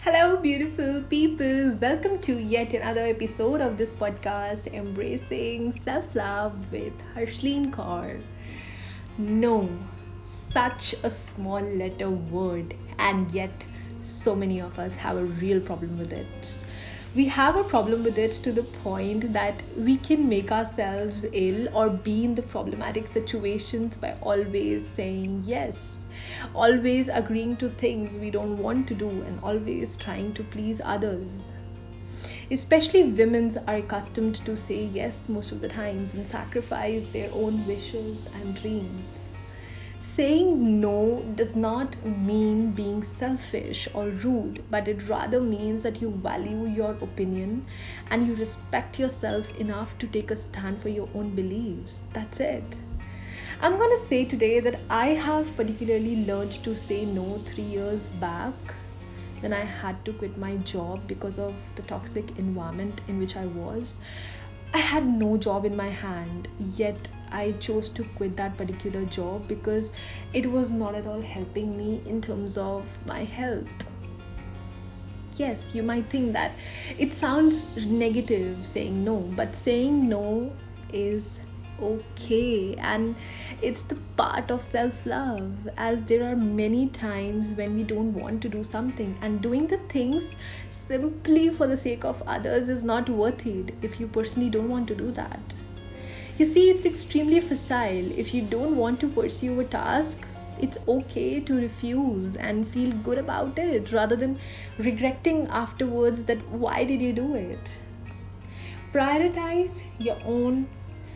Hello, beautiful people. Welcome to yet another episode of this podcast, Embracing Self Love with Harsleen Kaur. No, such a small letter word, and yet so many of us have a real problem with it. We have a problem with it to the point that we can make ourselves ill or be in the problematic situations by always saying yes. Always agreeing to things we don't want to do and always trying to please others. Especially women are accustomed to say yes most of the times and sacrifice their own wishes and dreams saying no does not mean being selfish or rude, but it rather means that you value your opinion and you respect yourself enough to take a stand for your own beliefs. That's it. I'm going to say today that I have particularly learned to say no three years back when I had to quit my job because of the toxic environment in which I was. I had no job in my hand, yet I chose to quit that particular job because it was not at all helping me in terms of my health. Yes, you might think that it sounds negative saying no, but saying no is okay and it's the part of self love as there are many times when we don't want to do something and doing the things simply for the sake of others is not worth it if you personally don't want to do that. You see it's extremely facile. If you don't want to pursue a task it's okay to refuse and feel good about it rather than regretting afterwards that why did you do it? Prioritize your own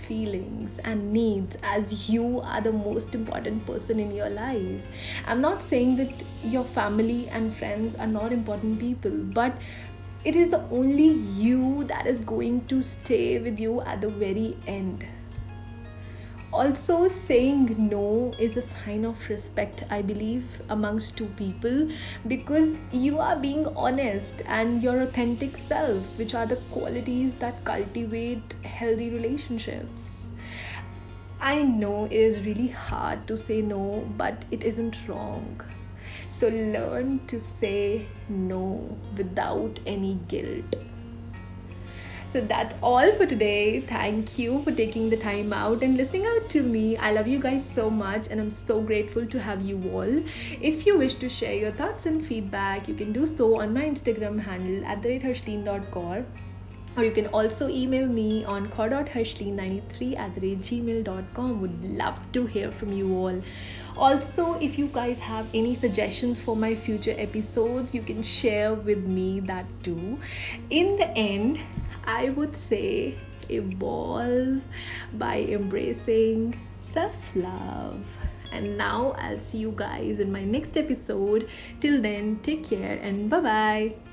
feelings and needs as you are the most important person in your life. I'm not saying that your family and friends are not important people, but it is only you that is going to stay with you at the very end also saying no is a sign of respect i believe amongst two people because you are being honest and your authentic self which are the qualities that cultivate healthy relationships. I know it is really hard to say no but it isn't wrong. So learn to say no without any guilt so that's all for today. Thank you for taking the time out and listening out to me. I love you guys so much and I'm so grateful to have you all. If you wish to share your thoughts and feedback, you can do so on my Instagram handle at the or you can also email me on kaur.harsleen93 at gmail.com. Would love to hear from you all. Also, if you guys have any suggestions for my future episodes, you can share with me that too. In the end, I would say evolve by embracing self love. And now I'll see you guys in my next episode. Till then, take care and bye bye.